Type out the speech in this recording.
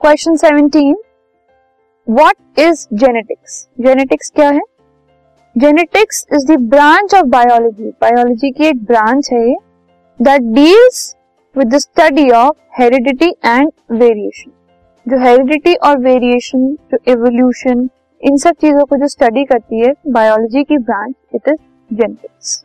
Question seventeen what is genetics genetics क्या है? Genetics is the branch of biology biology की एक branch है that deals with the study of heredity and variation जो heredity और variation जो evolution इन सब चीज़ों को जो स्टडी करती है बायोलॉजी की branch it is genetics